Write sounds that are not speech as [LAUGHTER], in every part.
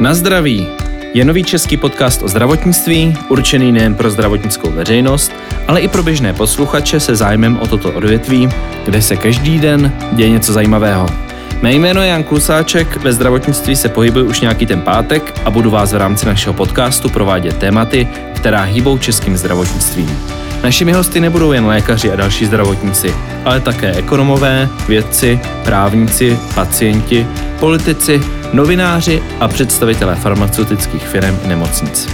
Na zdraví je nový český podcast o zdravotnictví, určený nejen pro zdravotnickou veřejnost, ale i pro běžné posluchače se zájmem o toto odvětví, kde se každý den děje něco zajímavého. Mé jméno je Jan Klusáček, ve zdravotnictví se pohybuji už nějaký ten pátek a budu vás v rámci našeho podcastu provádět tématy, která hýbou českým zdravotnictvím. Našimi hosty nebudou jen lékaři a další zdravotníci, ale také ekonomové, vědci, právníci, pacienti, politici, novináři a představitelé farmaceutických firm i nemocnic.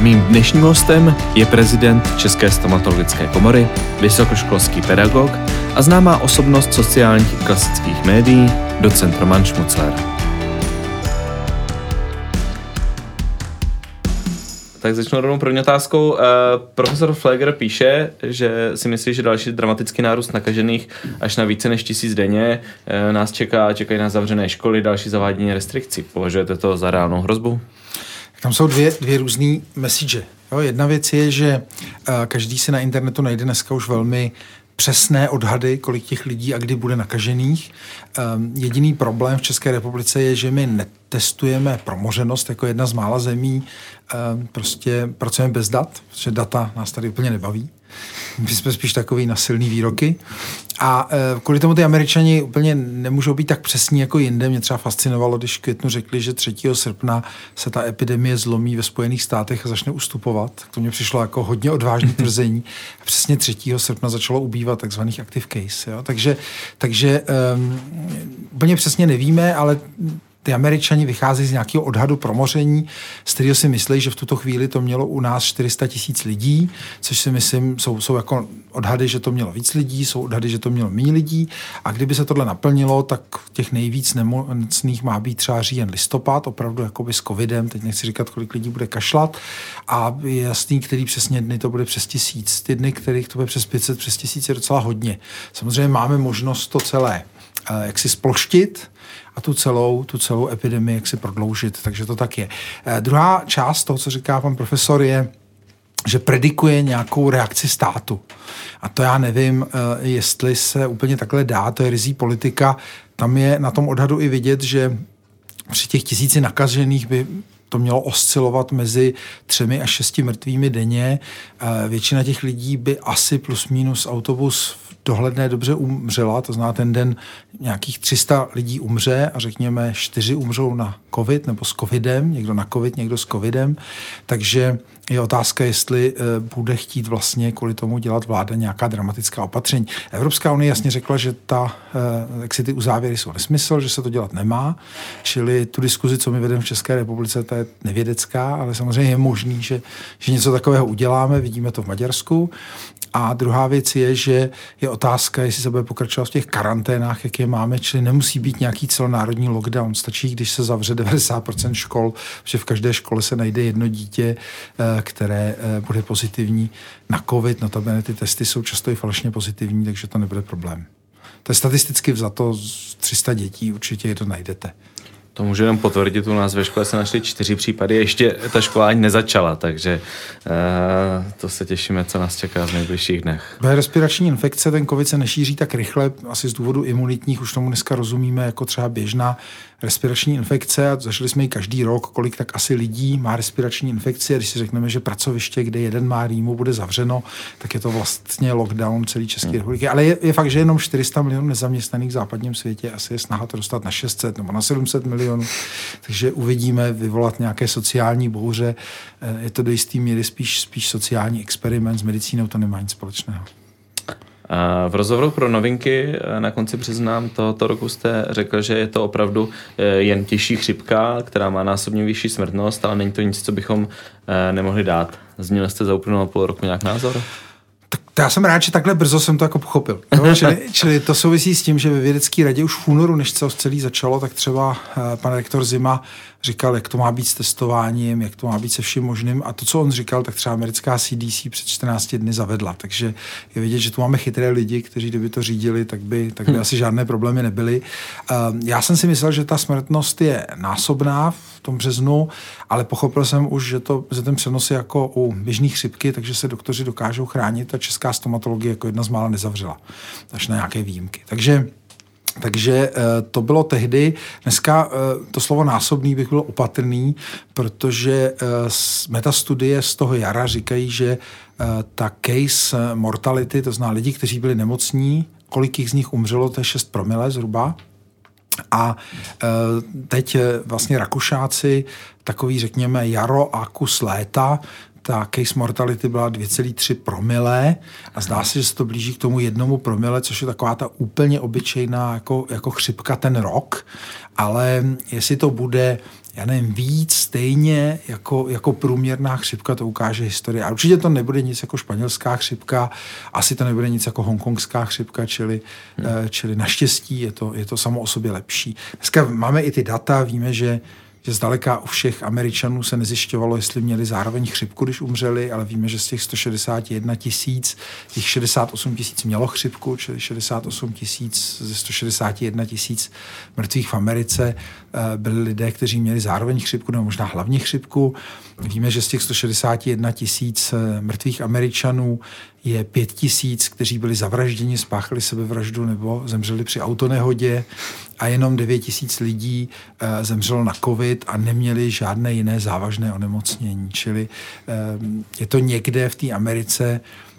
Mým dnešním hostem je prezident České stomatologické komory, vysokoškolský pedagog a známá osobnost sociálních klasických médií, docent Roman Šmucler. Tak začnu rovnou první otázkou. Uh, profesor Fleger píše, že si myslí, že další dramatický nárůst nakažených až na více než tisíc denně uh, nás čeká, čekají na zavřené školy, další zavádění restrikcí. Považujete to za reálnou hrozbu? Tam jsou dvě, dvě různé message. Jo, jedna věc je, že uh, každý si na internetu najde dneska už velmi přesné odhady, kolik těch lidí a kdy bude nakažených. Um, jediný problém v České republice je, že my netestujeme promořenost jako jedna z mála zemí. Um, prostě pracujeme bez dat, protože data nás tady úplně nebaví. My jsme spíš takový na silný výroky. A e, kvůli tomu ty američani úplně nemůžou být tak přesní jako jinde. Mě třeba fascinovalo, když v květnu řekli, že 3. srpna se ta epidemie zlomí ve Spojených státech a začne ustupovat. To mě přišlo jako hodně odvážné [LAUGHS] tvrzení. A přesně 3. srpna začalo ubývat takzvaných active case. Jo? Takže, takže um, úplně přesně nevíme, ale ty američani vycházejí z nějakého odhadu promoření, z kterého si myslí, že v tuto chvíli to mělo u nás 400 tisíc lidí, což si myslím, jsou, jsou jako odhady, že to mělo víc lidí, jsou odhady, že to mělo méně lidí a kdyby se tohle naplnilo, tak těch nejvíc nemocných má být třeba říjen listopad, opravdu jakoby s covidem, teď nechci říkat, kolik lidí bude kašlat a je jasný, který přesně dny to bude přes tisíc. Ty dny, kterých to bude přes 500, přes tisíc je docela hodně. Samozřejmě máme možnost to celé jak si sploštit, a tu celou, tu celou epidemii jak si prodloužit. Takže to tak je. Eh, druhá část toho, co říká pan profesor, je, že predikuje nějakou reakci státu. A to já nevím, eh, jestli se úplně takhle dá, to je rizí politika. Tam je na tom odhadu i vidět, že při těch tisíci nakažených by to mělo oscilovat mezi třemi až šesti mrtvými denně. Eh, většina těch lidí by asi plus minus autobus v dohledné dobře umřela, to zná ten den nějakých 300 lidí umře a řekněme čtyři umřou na covid nebo s covidem, někdo na covid, někdo s covidem, takže je otázka, jestli eh, bude chtít vlastně kvůli tomu dělat vláda nějaká dramatická opatření. Evropská unie jasně řekla, že ta, eh, jak si ty uzávěry jsou nesmysl, že se to dělat nemá, čili tu diskuzi, co my vedeme v České republice, to je nevědecká, ale samozřejmě je možný, že, že něco takového uděláme, vidíme to v Maďarsku. A druhá věc je, že je otázka, jestli se bude pokračovat v těch karanténách, jak je máme, čili nemusí být nějaký celonárodní lockdown. Stačí, když se zavře 90% škol, že v každé škole se najde jedno dítě, eh, které eh, bude pozitivní na COVID. Notabene ty testy jsou často i falešně pozitivní, takže to nebude problém. To je statisticky vzato z 300 dětí, určitě je to najdete. To můžu jenom potvrdit, u nás ve škole se našly čtyři případy, ještě ta škola ani nezačala, takže uh, to se těšíme, co nás čeká v nejbližších dnech. Bude respirační infekce, ten covid se nešíří tak rychle, asi z důvodu imunitních, už tomu dneska rozumíme jako třeba běžná respirační infekce a zažili jsme ji každý rok, kolik tak asi lidí má respirační infekci a když si řekneme, že pracoviště, kde jeden má rýmu, bude zavřeno, tak je to vlastně lockdown celé České hmm. republiky. Ale je, je, fakt, že jenom 400 milionů nezaměstnaných v západním světě asi je snaha to dostat na 600 nebo na 700 milionů. Takže uvidíme vyvolat nějaké sociální bouře. Eh, je to do jisté míry spíš, spíš sociální experiment s medicínou, to nemá nic společného. V rozhovoru pro novinky eh, na konci března tohoto roku jste řekl, že je to opravdu eh, jen těžší chřipka, která má násobně vyšší smrtnost, ale není to nic, co bychom eh, nemohli dát. Změnil jste za uplynulou půl roku nějak názor? Tak to já jsem rád, že takhle brzo jsem to jako pochopil. Jo? [LAUGHS] čili, čili to souvisí s tím, že ve vědecké radě už v únoru, než to celý začalo, tak třeba pan rektor Zima říkal, jak to má být s testováním, jak to má být se vším možným. A to, co on říkal, tak třeba americká CDC před 14 dny zavedla. Takže je vidět, že tu máme chytré lidi, kteří kdyby to řídili, tak by, tak by hmm. asi žádné problémy nebyly. Ehm, já jsem si myslel, že ta smrtnost je násobná v tom březnu, ale pochopil jsem už, že, to, že ten přenos je jako u běžných chřipky, takže se doktoři dokážou chránit a česká stomatologie jako jedna z mála nezavřela. Až na nějaké výjimky. Takže Takže to bylo tehdy. Dneska to slovo násobný bych byl opatrný, protože metastudie z toho jara říkají, že ta case mortality, to znamená lidi, kteří byli nemocní, kolik jich z nich umřelo, to je 6 promile zhruba, a teď vlastně Rakušáci, takový řekněme jaro a kus léta, ta case mortality byla 2,3 promile a zdá se, že se to blíží k tomu jednomu promile, což je taková ta úplně obyčejná jako, jako chřipka ten rok, ale jestli to bude já nevím, víc stejně jako, jako průměrná chřipka, to ukáže historie. A určitě to nebude nic jako španělská chřipka, asi to nebude nic jako hongkongská chřipka, čili, hmm. Eh, čili naštěstí je to, je to samo o sobě lepší. Dneska máme i ty data, víme, že že zdaleka u všech Američanů se nezjišťovalo, jestli měli zároveň chřipku, když umřeli, ale víme, že z těch 161 tisíc, těch 68 tisíc mělo chřipku, čili 68 tisíc ze 161 tisíc mrtvých v Americe eh, byli lidé, kteří měli zároveň chřipku, nebo možná hlavně chřipku. Víme, že z těch 161 tisíc eh, mrtvých Američanů je pět tisíc, kteří byli zavražděni, spáchali sebevraždu nebo zemřeli při autonehodě a jenom 9 tisíc lidí uh, zemřelo na covid a neměli žádné jiné závažné onemocnění. Čili uh, je to někde v té Americe Eh,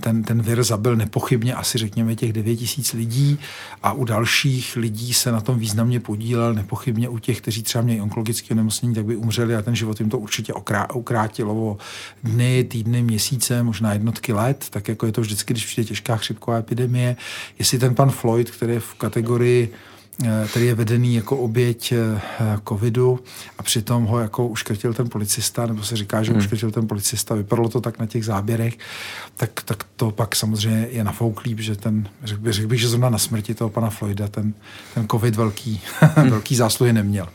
ten, ten vir zabil nepochybně asi řekněme těch 9 tisíc lidí a u dalších lidí se na tom významně podílel, nepochybně u těch, kteří třeba měli onkologické onemocnění, tak by umřeli a ten život jim to určitě ukrátilo o dny, týdny, měsíce, možná jednotky let, tak jako je to vždycky, když přijde těžká chřipková epidemie. Jestli ten pan Floyd, který je v kategorii Eh, který je vedený jako oběť eh, covidu a přitom ho jako uškrtil ten policista, nebo se říká, že hmm. uškrtil ten policista, vypadalo to tak na těch záběrech, tak, tak to pak samozřejmě je nafouklý, že ten, řekl, bych, řekl bych, že zrovna na smrti toho pana Floyda ten, ten covid velký, [LAUGHS] hmm. velký zásluhy neměl.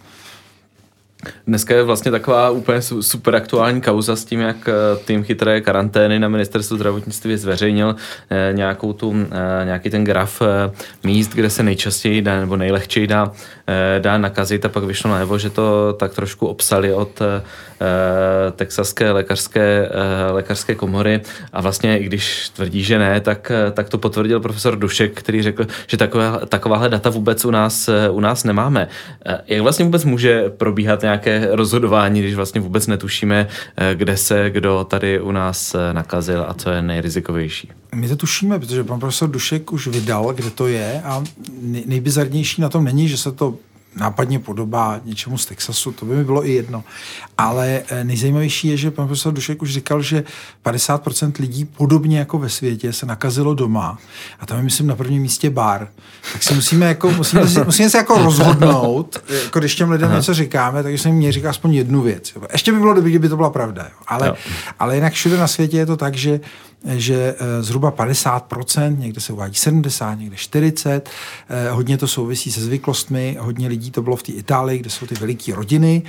Dneska je vlastně taková úplně super aktuální kauza s tím, jak eh, tým chytré karantény na ministerstvu zdravotnictví zveřejnil eh, nějakou tu, eh, nějaký ten graf míst, kde se nejčastěji dá, nebo nejlehčeji dá, dá nakazit a pak vyšlo najevo, že to tak trošku obsali od texaské lékařské, lékařské komory a vlastně i když tvrdí, že ne, tak, tak to potvrdil profesor Dušek, který řekl, že takové, takováhle data vůbec u nás, u nás nemáme. Jak vlastně vůbec může probíhat nějak nějaké rozhodování, když vlastně vůbec netušíme, eh, kde se kdo tady u nás eh, nakazil a co je nejrizikovější. My to tušíme, protože pan profesor Dušek už vydal, kde to je a nejbizarnější na tom není, že se to nápadně podobá něčemu z Texasu, to by mi bylo i jedno. Ale eh, nejzajímavější je, že pan profesor Dušek už říkal, že 50% lidí podobně jako ve světě se nakazilo doma a tam je, myslím, na prvním místě bar. Tak si musíme, jako, musíme, si, musíme se jako rozhodnout, jako když těm lidem Aha. něco říkáme, tak se jim říká aspoň jednu věc. Ještě by bylo dobré, kdyby to byla pravda. Ale, ale jinak všude na světě je to tak, že že eh, zhruba 50%, někde se uvádí 70, někde 40, eh, hodně to souvisí se zvyklostmi, hodně lidí to bylo v té Itálii, kde jsou ty veliké rodiny,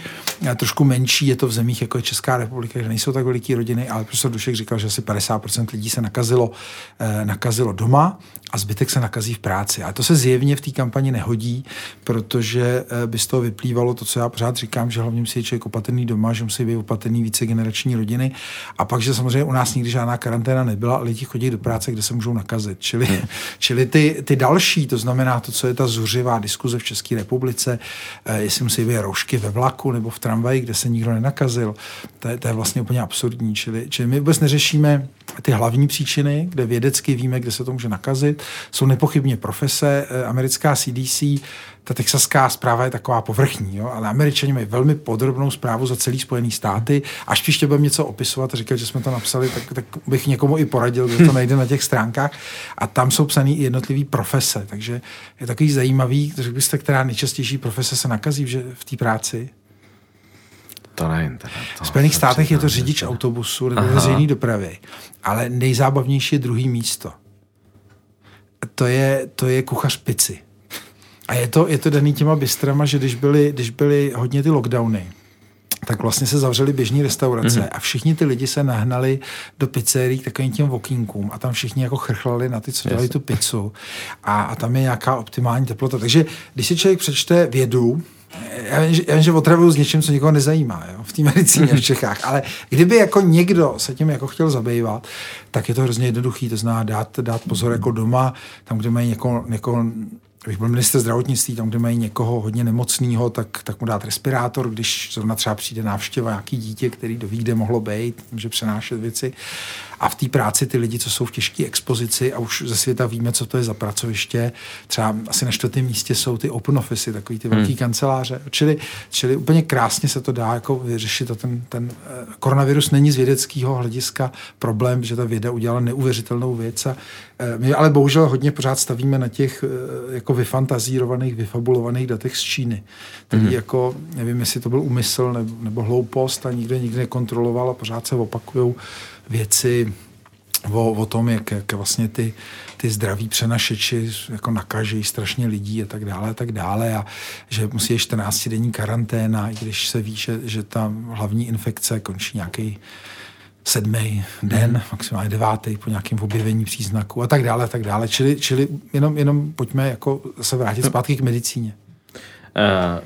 trošku menší je to v zemích, jako je Česká republika, kde nejsou tak veliké rodiny, ale profesor Dušek říkal, že asi 50% lidí se nakazilo, eh, nakazilo doma a zbytek se nakazí v práci. A to se zjevně v té kampani nehodí, protože by z toho vyplývalo to, co já pořád říkám, že hlavně musí člověk opatrný doma, že musí být opatrný více generační rodiny a pak, že samozřejmě u nás nikdy žádná karanténa nebyla, lidi chodí do práce, kde se můžou nakazit. Čili, čili ty, ty další, to znamená to, co je ta zuřivá diskuze v České republice, eh, jestli musí být roušky ve vlaku nebo v tramvaji, kde se nikdo nenakazil, to je, to je vlastně úplně absurdní. Čili, čili my vůbec neřešíme ty hlavní příčiny, kde vědecky víme, kde se to může nakazit. Jsou nepochybně profese, eh, americká CDC ta texaská zpráva je taková povrchní, jo? ale američani mají velmi podrobnou zprávu za celý Spojený státy. Až příště budeme něco opisovat a říkat, že jsme to napsali, tak, tak bych někomu i poradil, že to najde na těch stránkách. A tam jsou psané i jednotlivé profese, takže je takový zajímavý, řekl byste, která nejčastější profese se nakazí v, v té práci? To nevím. Teda, to v Spojených státech je to řidič to... autobusu nebo veřejné dopravy, ale nejzábavnější je druhý místo. To je, to je kuchař pici. A je to, je to daný těma bistrama, že když byly, když byly hodně ty lockdowny, tak vlastně se zavřely běžní restaurace mm-hmm. a všichni ty lidi se nahnali do pizzerií k takovým těm vokínkům a tam všichni jako chrchlali na ty, co dělali tu pizzu a, a tam je nějaká optimální teplota. Takže když si člověk přečte vědu, já vím, že, já vím, že otravuju s něčím, co nikoho nezajímá jo, v té medicíně v Čechách, ale kdyby jako někdo se tím jako chtěl zabývat, tak je to hrozně jednoduchý, to zná dát, dát pozor jako doma, tam, kde mají někoho, někoho když byl minister zdravotnictví, tam, kde mají někoho hodně nemocného, tak, tak mu dát respirátor, když zrovna třeba přijde návštěva nějaký dítě, který doví, kde mohlo být, může přenášet věci. A v té práci ty lidi, co jsou v těžké expozici a už ze světa víme, co to je za pracoviště, třeba asi na čtvrtém místě jsou ty open office, takový ty velké hmm. kanceláře. Čili, čili úplně krásně se to dá jako vyřešit a ten, ten eh, koronavirus není z vědeckého hlediska problém, že ta věda udělala neuvěřitelnou věc. A eh, my ale bohužel hodně pořád stavíme na těch eh, jako vyfantazírovaných, vyfabulovaných datech z Číny. Tedy hmm. jako, nevím, jestli to byl úmysl nebo, nebo hloupost a nikdo nikdy nekontroloval a pořád se opakují věci o, o tom, jak, jak vlastně ty, ty zdraví přenašeči jako nakažejí strašně lidí a tak dále a tak dále a že musí je 14 denní karanténa, i když se ví, že, že ta hlavní infekce končí nějaký sedmý den, mm. maximálně devátý po nějakém objevení příznaků a tak dále a tak dále. Čili, čili jenom, jenom pojďme jako se vrátit zpátky k medicíně. Uh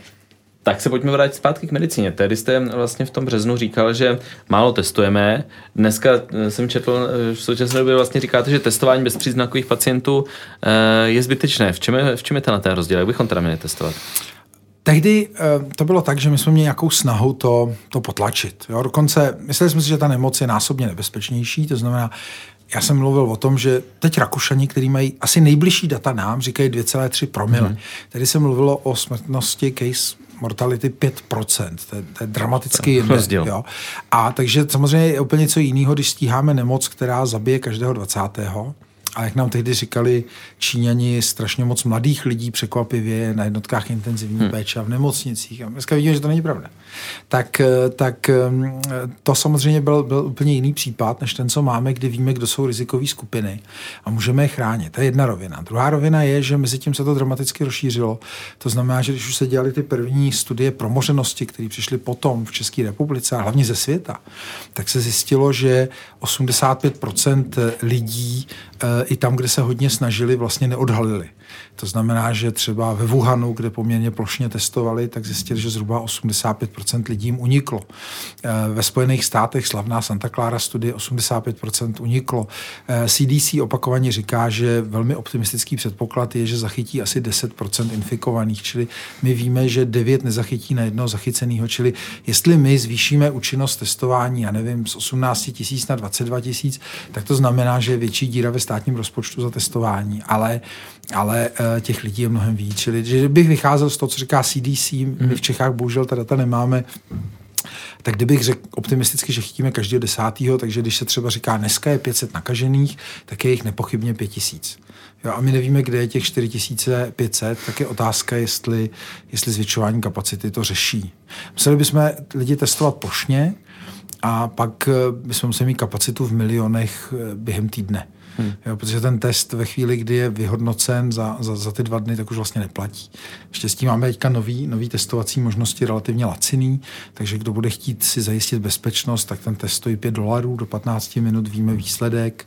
tak se pojďme vrátit zpátky k medicíně. Tedy jste vlastně v tom březnu říkal, že málo testujeme. Dneska eh, jsem četl, eh, v současné době vlastně říkáte, že testování bezpříznakových pacientů eh, je zbytečné. V čem je, v čem je ten rozdíl? Jak bychom teda měli testovat? Tehdy to bylo tak, že my jsme měli nějakou snahu to, to potlačit. Jo? Dokonce mysleli jsme si, že ta nemoc je násobně nebezpečnější, to znamená, já jsem mluvil o tom, že teď Rakušani, který mají asi nejbližší data nám, říkají 2,3 promile. Mm-hmm. Tedy se mluvilo o smrtnosti case mortality 5%. To je, to je dramatický rozdíl. Jo. A takže samozřejmě je úplně něco jiného, když stíháme nemoc, která zabije každého 20. A jak nám tehdy říkali Číňani, strašně moc mladých lidí překvapivě na jednotkách intenzivní hmm. péče a v nemocnicích. A dneska vidíme, že to není pravda. Tak, tak to samozřejmě byl, byl úplně jiný případ, než ten, co máme, kdy víme, kdo jsou rizikové skupiny a můžeme je chránit. To je jedna rovina. Druhá rovina je, že mezi tím se to dramaticky rozšířilo. To znamená, že když už se dělali ty první studie promoženosti, které přišly potom v České republice a hlavně ze světa, tak se zjistilo, že 85% lidí eh, i tam, kde se hodně snažili, vlastně neodhalili. To znamená, že třeba ve Wuhanu, kde poměrně plošně testovali, tak zjistili, že zhruba 85% lidí jim uniklo. Eh, ve Spojených státech slavná Santa Clara studie 85% uniklo. CDC eh, opakovaně říká, že velmi optimistický předpoklad je, že zachytí asi 10% infikovaných, čili my víme, že 9 nezachytí na jednoho zachyceného, čili jestli my zvýšíme účinnost testování, já nevím, z 18 tisíc na 22 tisíc, tak to znamená, že je větší díra ve státním rozpočtu za testování, ale ale uh, těch lidí je mnohem víc. Čili že bych vycházel z toho, co říká CDC, mm. my v Čechách bohužel ta data nemáme, tak kdybych řekl optimisticky, že chytíme každého desátého, takže když se třeba říká, dneska je 500 nakažených, tak je jich nepochybně 5000. Jo, a my nevíme, kde je těch 4500, tak je otázka, jestli, jestli zvětšování kapacity to řeší. Museli bychom lidi testovat plošně a pak eh, bychom museli mít kapacitu v milionech eh, během týdne. Hmm. Jo, protože ten test ve chvíli, kdy je vyhodnocen za, za, za ty dva dny, tak už vlastně neplatí. Štěstí máme teďka nový, nový testovací možnosti relativně laciný, takže kdo bude chtít si zajistit bezpečnost, tak ten test stojí 5 dolarů, do 15 minut víme výsledek,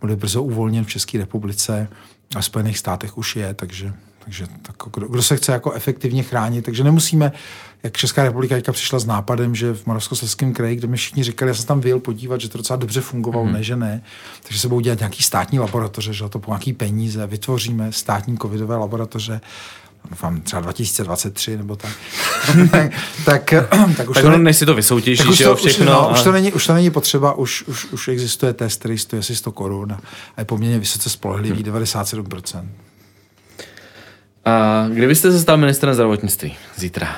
bude brzo uvolněn v České republice a v Spojených státech už je, takže takže tak, kdo, kdo se chce jako efektivně chránit, takže nemusíme, jak Česká republika teďka přišla s nápadem, že v Moravskoslezském kraji, kde mi všichni říkali, já jsem tam vyjel podívat, že to docela dobře fungovalo, mm. ne, že ne. Takže se budou dělat nějaký státní laboratoře, že to po nějaký peníze, vytvoříme státní covidové laboratoře doufám třeba 2023 nebo tak. [LAUGHS] tak, tak, [CLEARS THROAT] tak už tak to ne, než si to vysoutěžíš, jo, všechno. Už, no, ale... už, to není, už to není potřeba, už, už, už existuje test, který stojí asi 100 korun a je poměrně vysoce spolehlivý, hmm. 97%. A kdybyste se stal ministrem zdravotnictví zítra?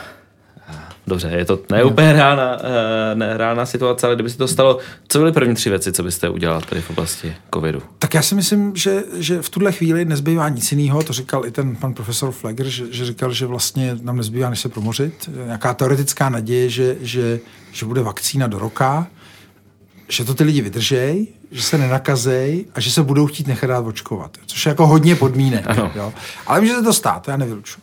Dobře, je to neúplně reálná, eh, ne, reálná situace, ale kdyby se to stalo, co byly první tři věci, co byste udělal tady v oblasti covidu? Tak já si myslím, že, že v tuhle chvíli nezbývá nic jiného, to říkal i ten pan profesor Flegger, že, že říkal, že vlastně nám nezbývá, než se promořit. Nějaká teoretická naděje, že, že, že bude vakcína do roka, že to ty lidi vydržej, že se nenakazej a že se budou chtít nechat dát očkovat. Což je jako hodně podmínek. Jo? Ale může se to stát, to já nevyluču.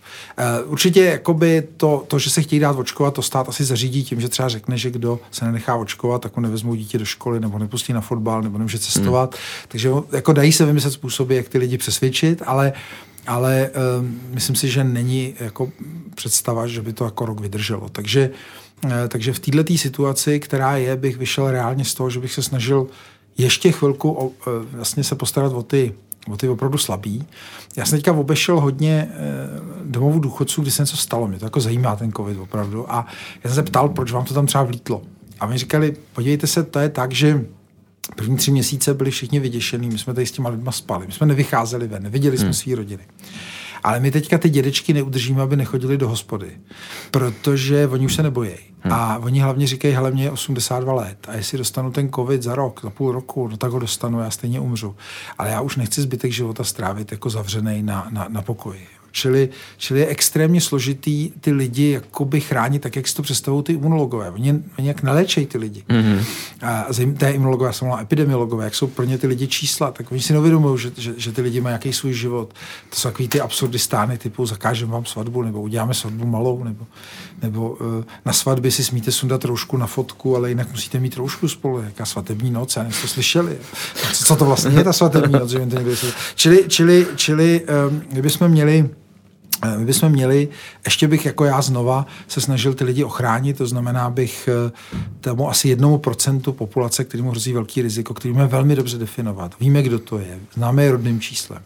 Uh, určitě jakoby to, to, že se chtějí dát očkovat, to stát asi zařídí tím, že třeba řekne, že kdo se nenechá očkovat, tak mu nevezmou dítě do školy, nebo nepustí na fotbal, nebo nemůže cestovat. Hmm. Takže jako dají se vymyslet způsoby, jak ty lidi přesvědčit, ale ale um, myslím si, že není jako představa, že by to jako rok vydrželo. Takže, uh, takže v této situaci, která je, bych vyšel reálně z toho, že bych se snažil ještě chvilku o, uh, vlastně se postarat o ty o ty opravdu slabý. Já jsem teďka obešel hodně eh, domovů důchodců, kdy se něco stalo. Mě to jako zajímá ten covid opravdu. A já jsem se ptal, proč vám to tam třeba vlítlo. A mi říkali, podívejte se, to je tak, že První tři měsíce byli všichni vyděšení, my jsme tady s těma lidma spali, my jsme nevycházeli ven, neviděli jsme hmm. své rodiny. Ale my teďka ty dědečky neudržíme, aby nechodili do hospody, protože oni už se nebojí. Hmm. A oni hlavně říkají, hele, mě je 82 let a jestli dostanu ten covid za rok, za půl roku, no tak ho dostanu, já stejně umřu. Ale já už nechci zbytek života strávit jako zavřený na, na, na pokoji. Čili, čili je extrémně složitý ty lidi jakoby chránit tak, jak si to představují ty imunologové. Oni, oni jak neléčejí ty lidi. Mm-hmm. A té imunologové, já jsem mluvila epidemiologové, jak jsou pro ně ty lidi čísla, tak oni si neuvědomují, že, že, že, ty lidi mají jaký svůj život. To jsou takový ty absurdistány typu zakážeme vám svatbu, nebo uděláme svatbu malou, nebo, nebo uh, na svatbě si smíte sundat trošku na fotku, ale jinak musíte mít trošku spolu. Jaká svatební noc, já to slyšeli. Co, co to vlastně je ta svatební noc? Čili, čili, čili um, kdybychom měli Eh, my bychom měli, ještě bych jako já znova se snažil ty lidi ochránit, to znamená, bych eh, tomu asi jednomu procentu populace, kterému hrozí velký riziko, který můžeme velmi dobře definovat, víme, kdo to je, známe je rodným číslem,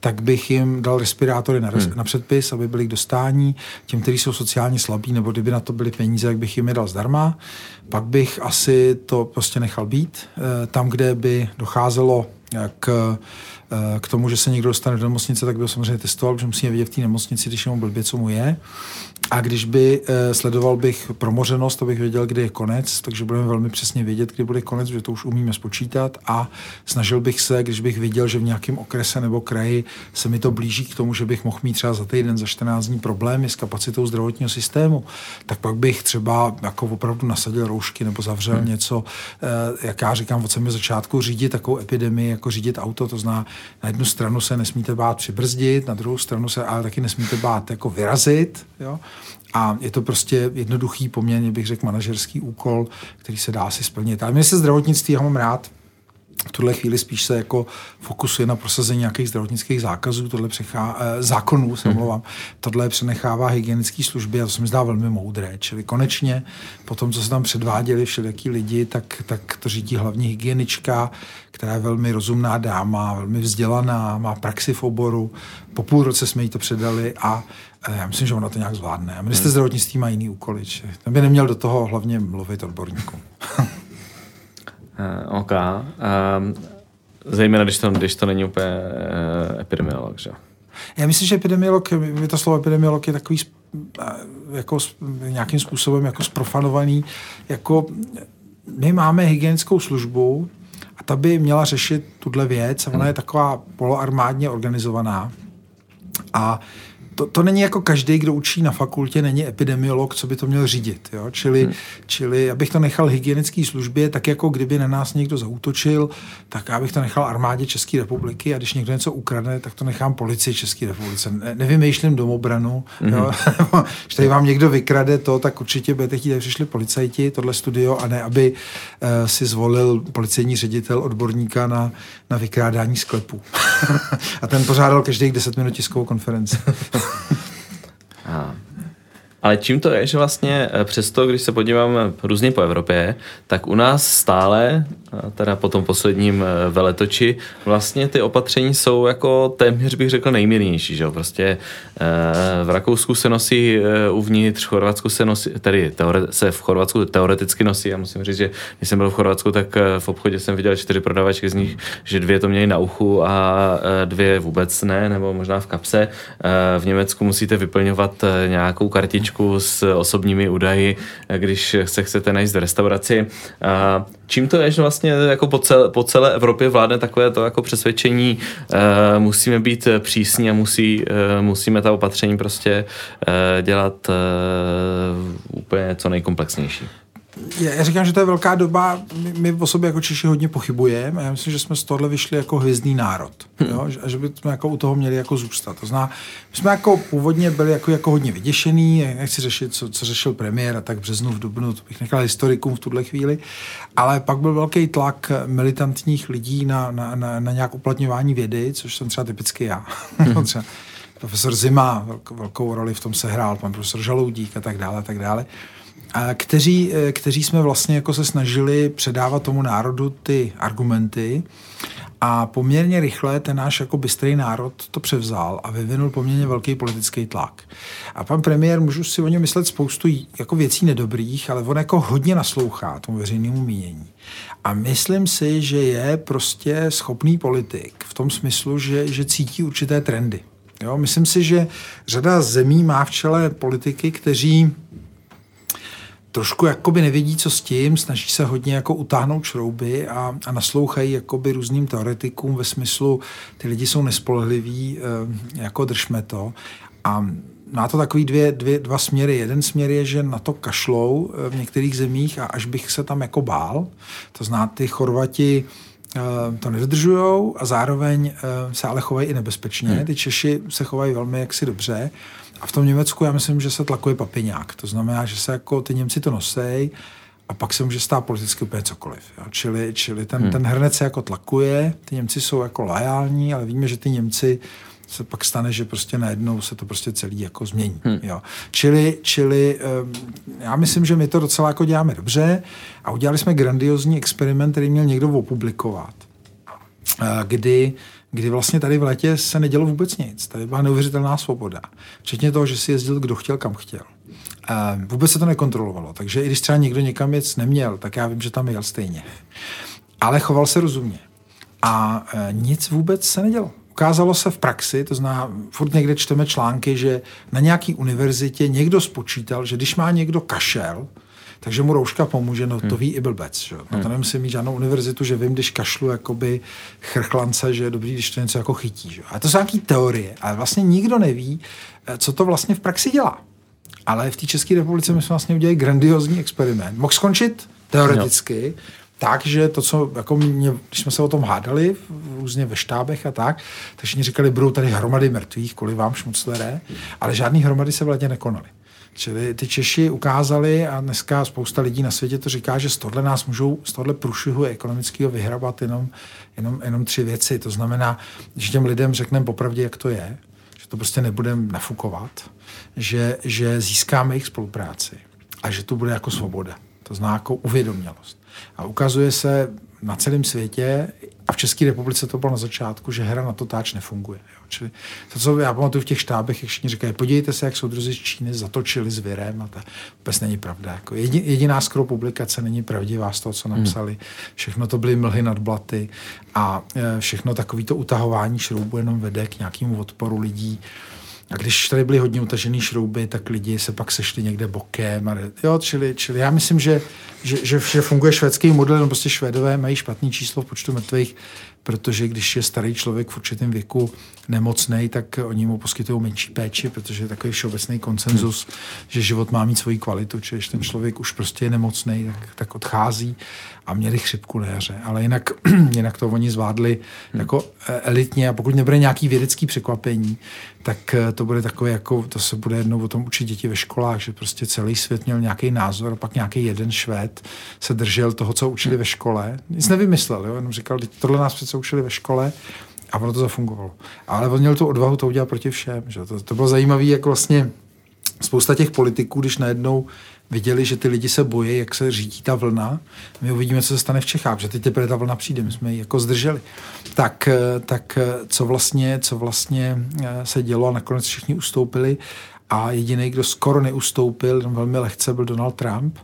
tak bych jim dal respirátory na, hmm. na předpis, aby byli k dostání, těm, kteří jsou sociálně slabí, nebo kdyby na to byly peníze, jak bych jim je dal zdarma. Pak bych asi to prostě nechal být. Eh, tam, kde by docházelo k Eh, k tomu, že se někdo dostane do nemocnice, tak by ho samozřejmě testoval, protože musíme vidět v té nemocnici, když je mu blbě, co mu je. A když by eh, sledoval bych promořenost, abych věděl, kdy je konec, takže budeme velmi přesně vědět, kdy bude konec, že to už umíme spočítat a snažil bych se, když bych viděl, že v nějakém okrese nebo kraji se mi to blíží k tomu, že bych mohl mít třeba za týden, za 14 dní problémy s kapacitou zdravotního systému, tak pak bych třeba jako opravdu nasadil roušky nebo zavřel hmm. něco, eh, jak já říkám od samého začátku, řídit takovou epidemii, jako řídit auto, to zná, na jednu stranu se nesmíte bát přibrzdit, na druhou stranu se ale taky nesmíte bát jako vyrazit, jo? A je to prostě jednoduchý, poměrně bych řekl, manažerský úkol, který se dá asi splnit. Ale mě se zdravotnictví, já mám rád, v tuhle chvíli spíš se jako fokusuje na prosazení nějakých zdravotnických zákazů, tohle přechá, eh, zákonů, se hmm. omlouvám, tohle přenechává hygienické služby a to se mi zdá velmi moudré. Čili konečně po tom, co se tam předváděli všelijaký lidi, tak, tak to řídí hlavní hygienička, která je velmi rozumná dáma, velmi vzdělaná, má praxi v oboru. Po půl roce jsme jí to předali a eh, já myslím, že ona to nějak zvládne. A minister hmm. zdravotnictví má jiný úkoly. Ten by neměl do toho hlavně mluvit odborníkům. [LAUGHS] Uh, OK. Um, zejména, když to, když to není úplně uh, epidemiolog, že? Já myslím, že epidemiolog, my to slovo epidemiolog je takový jako nějakým způsobem jako sprofanovaný. Jako my máme hygienickou službu a ta by měla řešit tuhle věc. Ona je taková poloarmádně organizovaná. A to, to není jako každý, kdo učí na fakultě, není epidemiolog, co by to měl řídit. Jo? Čili, hmm. čili abych to nechal hygienické službě, tak jako kdyby na nás někdo zautočil, tak já bych to nechal armádě České republiky a když někdo něco ukradne, tak to nechám policii České republice. Ne, nevymýšlím domobranu. Hmm. Jo? když tady vám někdo vykrade to, tak určitě budete chtít, aby přišli policajti, tohle studio, a ne, aby uh, si zvolil policejní ředitel odborníka na, na vykrádání sklepů. [LAUGHS] a ten pořádal každých 10 minut tiskovou konferenci. [LAUGHS] [LAUGHS] Ale čím to je, že vlastně eh, přesto, když se podíváme různě po Evropě, tak u nás stále, teda po tom posledním eh, veletoči, vlastně ty opatření jsou jako téměř bych řekl nejmírnější, že jo? Prostě eh, v Rakousku se nosí uvnitř, v Chorvatsku se nosí, tedy teore, se v Chorvatsku teoreticky nosí, já musím říct, že když jsem byl v Chorvatsku, tak v obchodě jsem viděl čtyři prodavačky z nich, že dvě to měly na uchu a dvě vůbec ne, nebo možná v kapse. V Německu musíte vyplňovat nějakou kartičku s osobními údaji, když se chcete najít v restauraci. Čím to je, že vlastně jako po celé, po celé Evropě vládne takové to jako přesvědčení, uh, musíme být přísní a musí, uh, musíme ta opatření prostě uh, dělat uh, úplně co nejkomplexnější já říkám, že to je velká doba, my, my o sobě jako Češi hodně pochybujeme a já myslím, že jsme z tohle vyšli jako hvězdný národ. Hmm. Jo? A že bychom jako u toho měli jako zůstat. To zná, my jsme jako původně byli jako, jako hodně vyděšený, nechci řešit, co, co řešil premiér a tak v březnu, v dubnu, to bych nechal historikům v tuhle chvíli, ale pak byl velký tlak militantních lidí na, na, na, na nějak uplatňování vědy, což jsem třeba typicky já. Hmm. [LAUGHS] třeba profesor Zima velkou, roli v tom sehrál, pan profesor Žaloudík a tak dále, a tak dále kteří, eh, kteří jsme vlastně jako se snažili předávat tomu národu ty argumenty A poměrně rychle ten náš jako bystrý národ to převzal a vyvinul poměrně velký politický tlak. A pan premiér, můžu si o něm myslet spoustu jako věcí nedobrých, ale on jako hodně naslouchá tomu veřejnému mínění. A myslím si, že je prostě schopný politik v tom smyslu, že, že cítí určité trendy. Jo, myslím si, že řada zemí má v čele politiky, kteří trošku jakoby nevědí, co s tím, snaží se hodně jako utáhnout šrouby a, a naslouchají jakoby různým teoretikům ve smyslu, ty lidi jsou nespolehliví, eh, jako držme to. A má to takový dvě, dvě, dva směry. Jeden směr je, že na to kašlou eh, v některých zemích a až bych se tam jako bál. To zná, ty Chorvati eh, to nedodržují a zároveň se ale chovají i nebezpečně. Hmm. Ty Češi se chovají velmi jaksi dobře. A v tom Německu já myslím, že se tlakuje papiňák. To znamená, že se jako ty Němci to nosej a pak se může stát politicky úplně cokoliv. Jo. Čili, čili ten, hmm. ten hrnec se jako tlakuje, ty Němci jsou jako lojální, ale víme, že ty Němci se pak stane, že prostě najednou se to prostě celý jako změní. Hmm. Jo. Čili, čili um, já myslím, že my to docela jako děláme dobře a udělali jsme grandiozní experiment, který měl někdo opublikovat, uh, kdy kdy vlastně tady v létě se nedělo vůbec nic. Tady byla neuvěřitelná svoboda. Včetně toho, že si jezdil kdo chtěl, kam chtěl. A vůbec se to nekontrolovalo, takže i když třeba někdo někam jec neměl, tak já vím, že tam jel stejně. Ale choval se rozumně. A e, nic vůbec se nedělo. Ukázalo se v praxi, to znamená, furt někde čteme články, že na nějaký univerzitě někdo spočítal, že když má někdo kašel, takže mu rouška pomůže, no to hmm. ví i blbec. Že? No to nemusím mít žádnou univerzitu, že vím, když kašlu jakoby chrchlance, že je dobrý, když to něco jako chytí. Že? A to jsou nějaké teorie, ale vlastně nikdo neví, eh, co to vlastně v praxi dělá. Ale v té České republice my jsme vlastně udělali grandiozní experiment. Mohl skončit teoreticky, no tak, že to, co jako mě, když jsme se o tom hádali různě ve štábech a tak, takže všichni říkali, budou tady hromady mrtvých, kvůli vám šmuclere, ale žádný hromady se vlastně nekonaly. Čili ty Češi ukázali a dneska spousta lidí na světě to říká, že z tohle nás můžou, z tohle průšvihu ekonomického vyhrabat jenom, jenom, jenom tři věci. To znamená, že těm lidem řekneme popravdě, jak to je, že to prostě nebudeme nafukovat, že, že získáme jejich spolupráci a že to bude jako svoboda. To zná jako uvědomělost. A ukazuje se na celém světě, a v České republice to bylo na začátku, že hra na to táč nefunguje. Jo. Čili to, co já pamatuju v těch štábech, jak všichni říkají, podívejte se, jak soudruzi z Číny zatočili s virem a to vůbec není pravda. Jako jediná skoro publikace není pravdivá z toho, co hmm. napsali. Všechno to byly mlhy nad blaty a e, všechno takovýto utahování šroubu jenom vede k nějakému odporu lidí. A když tady byly hodně utažené šrouby, tak lidi se pak sešli někde bokem. A, jo, čili, čili já myslím, že, že, že, že funguje švédský model, no prostě švédové mají špatný číslo v počtu mrtvých, protože když je starý člověk v určitém věku nemocný, tak oni mu poskytují menší péči, protože je takový všeobecný konsenzus, hmm. že život má mít svoji kvalitu, čili když ten člověk už prostě je nemocný, tak, tak odchází a měli chřipku na jaře. Ale jinak, [CLEARS THROAT] jinak to oni zvládli hmm. jako e, elitně a pokud nebude nějaký vědecký překvapení, tak e, to bude takové, jako to se bude jednou o tom učit děti ve školách, že prostě celý svět měl nějaký názor a pak nějaký jeden švéd se držel toho, co učili ve škole. Nic nevymyslel, jo? jenom říkal, tohle nás přece učili ve škole a ono to zafungovalo. Ale on měl tu odvahu to udělat proti všem. Že? To, to bylo zajímavé, jak vlastně spousta těch politiků, když najednou viděli, že ty lidi se bojí, jak se řídí ta vlna. My uvidíme, co se stane v Čechách, že teď teprve ta vlna přijde, my jsme ji jako zdrželi. Tak, tak co, vlastně, co vlastně eh, se dělo a nakonec všichni ustoupili a jediný, kdo skoro neustoupil, velmi lehce, byl Donald Trump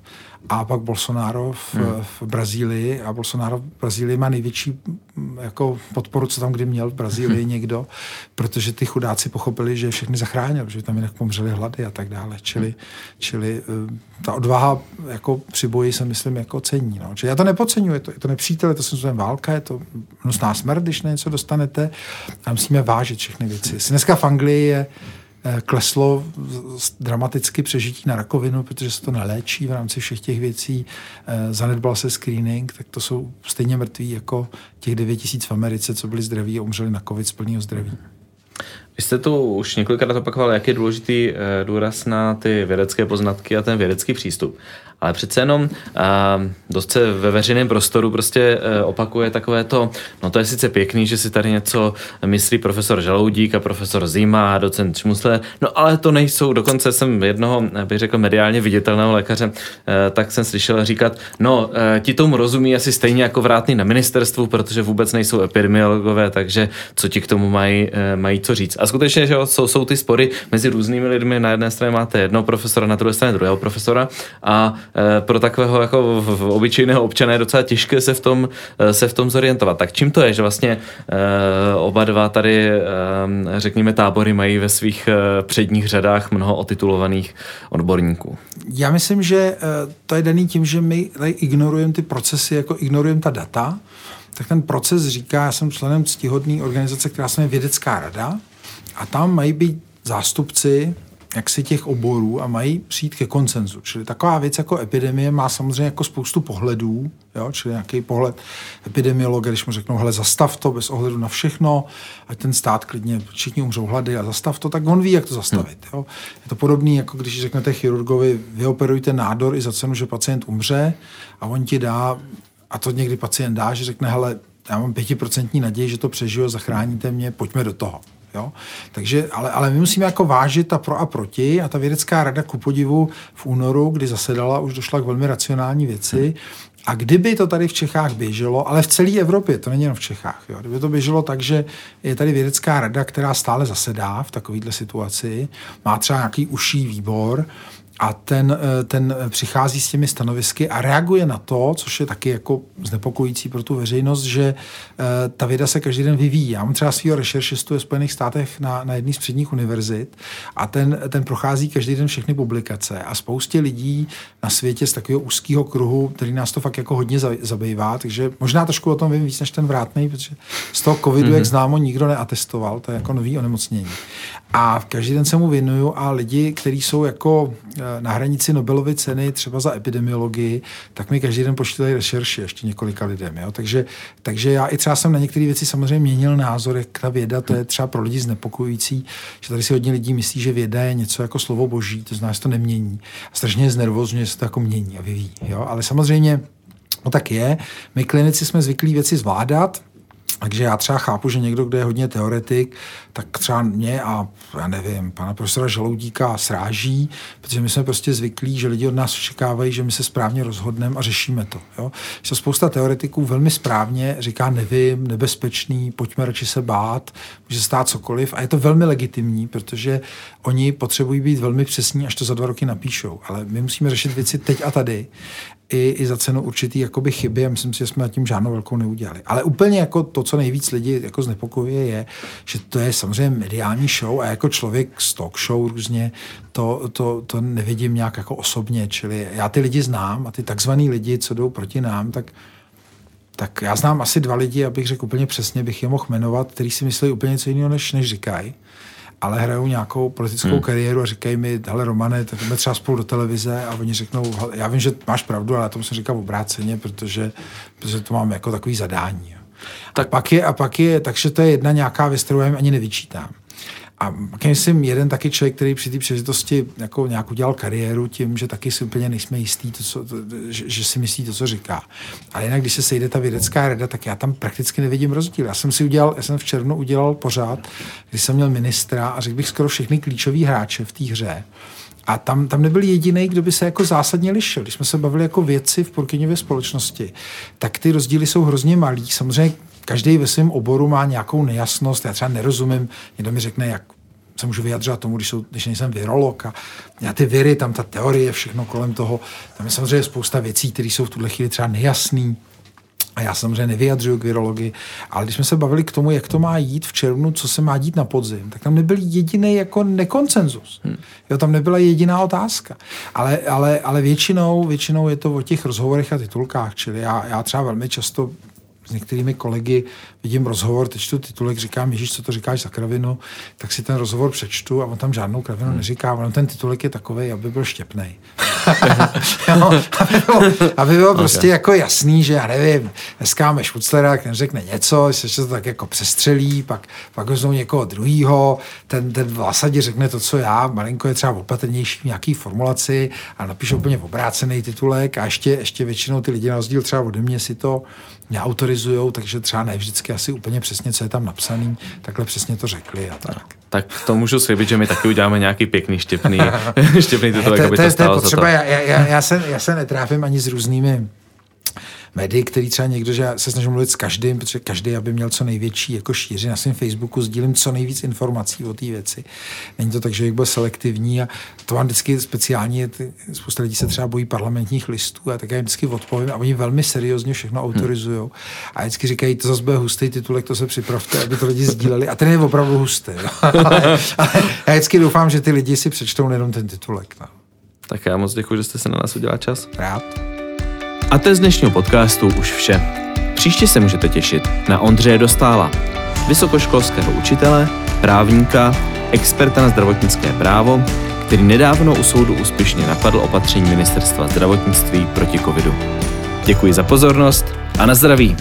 a pak Bolsonaro v, hmm. v Brazílii a Bolsonaro v Brazílii má největší mm, jako podporu, co tam kdy měl v Brazílii [LAUGHS] někdo, protože ty chudáci pochopili, že všechny zachránil, že tam jinak pomřeli hlady a tak dále. Čili, hmm. čili eh, ta odvaha jako při boji se myslím jako cení. No. Čili já to nepodceňuji, je to, je to nepřítel, je to jsem válka, je to hnusná smrt, když na něco dostanete a musíme vážit všechny věci. Dneska v Anglii je kleslo dramaticky přežití na rakovinu, protože se to neléčí v rámci všech těch věcí. Eh, zanedbal se screening, tak to jsou stejně mrtví jako těch 9 tisíc v Americe, co byli zdraví a umřeli na covid z plného zdraví. Vy jste tu už několikrát opakoval, jak je důležitý eh, důraz na ty vědecké poznatky a ten vědecký přístup. Ale přece jenom dost se ve veřejném prostoru prostě uh, opakuje takové to, no to je sice pěkný, že si tady něco myslí profesor Žaloudík a profesor Zima a docent Šmusle, no ale to nejsou, dokonce jsem jednoho, bych řekl, mediálně viditelného lékaře, uh, tak jsem slyšel říkat, no uh, ti tomu rozumí asi stejně jako vrátný na ministerstvu, protože vůbec nejsou epidemiologové, takže co ti k tomu mají, mají co říct. A skutečně, že jsou, jsou ty spory mezi různými lidmi, na jedné straně máte jednoho profesora, na druhé straně druhého profesora a e, pro takového jako obyčejného občana je docela těžké se v tom, e, se v tom zorientovat. Tak čím to je, že vlastně e, oba dva tady, řekněme, tábory mají ve svých předních řadách mnoho otitulovaných odborníků? Já myslím, že to je daný tím, že my ignorujeme ty procesy, jako ignorujeme ta data, tak ten proces říká, já jsem členem ctihodné organizace, která se jmenuje Vědecká rada a tam mají být zástupci jaksi těch oborů a mají přijít ke koncenzu. Čili taková věc jako epidemie má samozřejmě jako spoustu pohledů, jo? čili nějaký pohled epidemiologa, když mu řeknou, hele, zastav to bez ohledu na všechno, ať ten stát klidně, všichni umřou hlady a zastav to, tak on ví, jak to zastavit. Jo? Je to podobné, jako když řeknete chirurgovi, vyoperujte nádor i za cenu, že pacient umře a on ti dá, a to někdy pacient dá, že řekne, hele, já mám pětiprocentní naději, že to přežiju, zachráníte mě, pojďme do toho. Jo? Takže, ale, ale my musíme jako vážit ta pro a proti a ta vědecká rada ku podivu v únoru, kdy zasedala, už došla k velmi racionální věci. A kdyby to tady v Čechách běželo, ale v celé Evropě, to není jenom v Čechách, jo, kdyby to běželo tak, že je tady vědecká rada, která stále zasedá v takovéhle situaci, má třeba nějaký uší výbor, a ten, eh, ten přichází s těmi stanovisky a reaguje na to, což je taky jako znepokojící pro tu veřejnost, že eh, ta věda se každý den vyvíjí. Já mám třeba svého rešeršistu ve Spojených státech na, na jedné z předních univerzit a ten, ten prochází každý den všechny publikace a spoustě lidí na světě z takového úzkého kruhu, který nás to fakt jako hodně zabývá, takže možná trošku o tom vím víc než ten vrátný, protože z toho covidu, mm-hmm. jak známo, nikdo neatestoval, to je jako nový onemocnění. A každý den se mu věnuju a lidi, kteří jsou jako eh, na hranici Nobelovy ceny třeba za epidemiologii, tak mi každý den poštívají rešerši ještě několika lidem. Jo? Takže, takže já i třeba jsem na některé věci samozřejmě měnil názor, jak ta věda, to je třeba pro lidi znepokojující, že tady si hodně lidí myslí, že věda je něco jako slovo boží, to znamená, že to nemění. A strašně znervozňuje, že se to jako mění a vyvíjí. Jo? Ale samozřejmě No tak je. My klinici jsme zvyklí věci zvládat, takže já třeba chápu, že někdo, kdo je hodně teoretik, tak třeba mě a já nevím, pana profesora Žaloudíka sráží, protože my jsme prostě zvyklí, že lidi od nás očekávají, že my se správně rozhodneme a řešíme to. Jo? Že spousta teoretiků velmi správně říká nevím, nebezpečný, pojďme radši se bát, může stát cokoliv a je to velmi legitimní, protože oni potřebují být velmi přesní, až to za dva roky napíšou. Ale my musíme řešit věci teď a tady i, i za cenu určitý jakoby chyby a myslím si, že jsme tím žádnou velkou neudělali. Ale úplně jako to, co nejvíc lidi jako znepokojuje, je, že to je samozřejmě mediální show a jako člověk z talk show různě to, to, to nevidím nějak jako osobně, čili já ty lidi znám a ty takzvaný lidi, co jdou proti nám, tak tak já znám asi dva lidi, abych řekl úplně přesně, bych je mohl jmenovat, který si myslí úplně něco jiného, než, než říkají ale hrajou nějakou politickou hmm. kariéru a říkají mi, hele Romane, tak jdeme třeba spolu do televize a oni řeknou, já vím, že máš pravdu, ale já to musím říkat obráceně, protože, protože to mám jako takový zadání. Tak pak je, a pak je, takže to je jedna nějaká věc, kterou ani nevyčítám. A myslím, jeden taky člověk, který při té příležitosti jako nějak udělal kariéru tím, že taky si úplně nejsme jistý, to, co, to, že, že, si myslí to, co říká. Ale jinak, když se sejde ta vědecká rada, tak já tam prakticky nevidím rozdíl. Já jsem si udělal, já jsem v červnu udělal pořád, když jsem měl ministra a řekl bych skoro všechny klíčové hráče v té hře. A tam, tam nebyl jediný, kdo by se jako zásadně lišil. Když jsme se bavili jako věci v Purkyňově společnosti, tak ty rozdíly jsou hrozně malý. Samozřejmě každý ve svém oboru má nějakou nejasnost. Já třeba nerozumím, někdo mi řekne, jak se můžu vyjadřovat tomu, když, jsou, když nejsem virolog a já ty viry, tam ta teorie, všechno kolem toho, tam je samozřejmě spousta věcí, které jsou v tuhle chvíli třeba nejasné. A já samozřejmě nevyjadřuju k virologii, ale když jsme se bavili k tomu, jak to má jít v červnu, co se má dít na podzim, tak tam nebyl jediný jako nekoncenzus. Hmm. Jo, tam nebyla jediná otázka. Ale, ale, ale většinou, většinou je to o těch rozhovorech a titulkách, čili já, já třeba velmi často některými kolegy vidím rozhovor, teď tu titulek, říkám, Ježíš, co to říkáš za kravinu, tak si ten rozhovor přečtu a on tam žádnou kravinu hmm. neříká, on ten titulek je takový, aby byl štěpný. [LAUGHS] aby bylo, aby bylo okay. prostě jako jasný, že já nevím, dneska máme Švuclera, ten řekne něco, se to tak jako přestřelí, pak, pak ho někoho druhýho, ten, ten v zásadě řekne to, co já, malinko je třeba opatrnější v nějaký formulaci a napíše úplně obrácený titulek a ještě, ještě většinou ty lidi na rozdíl třeba ode mě si to neautorizují, takže třeba ne vždycky asi úplně přesně, co je tam napsaný, takhle přesně to řekli a tak. Tak to můžu slibit, že my taky uděláme nějaký pěkný štěpný, [LAUGHS] štěpný aby to, to, to, to je potřeba, já, já, já, se, já se netráfím ani s různými médií, který třeba někdo, že já se snažím mluvit s každým, protože každý, aby měl co největší jako šíři na svém Facebooku, sdílím co nejvíc informací o té věci. Není to tak, že bych byl selektivní a to mám vždycky speciálně, spousta lidí se třeba bojí parlamentních listů a tak já jim vždycky odpovím a oni velmi seriózně všechno autorizují. Hmm. A vždycky říkají, to zase bude hustý titulek, to se připravte, aby to lidi sdíleli. A ten je opravdu hustý. [LAUGHS] ale, ale, já vždycky doufám, že ty lidi si přečtou nejenom ten titulek. No. Tak já moc děkuji, že jste se na nás udělal čas. Rád. A to je z dnešního podcastu už vše. Příště se můžete těšit na Ondřeje Dostála, vysokoškolského učitele, právníka, experta na zdravotnické právo, který nedávno u soudu úspěšně napadl opatření ministerstva zdravotnictví proti covidu. Děkuji za pozornost a na zdraví.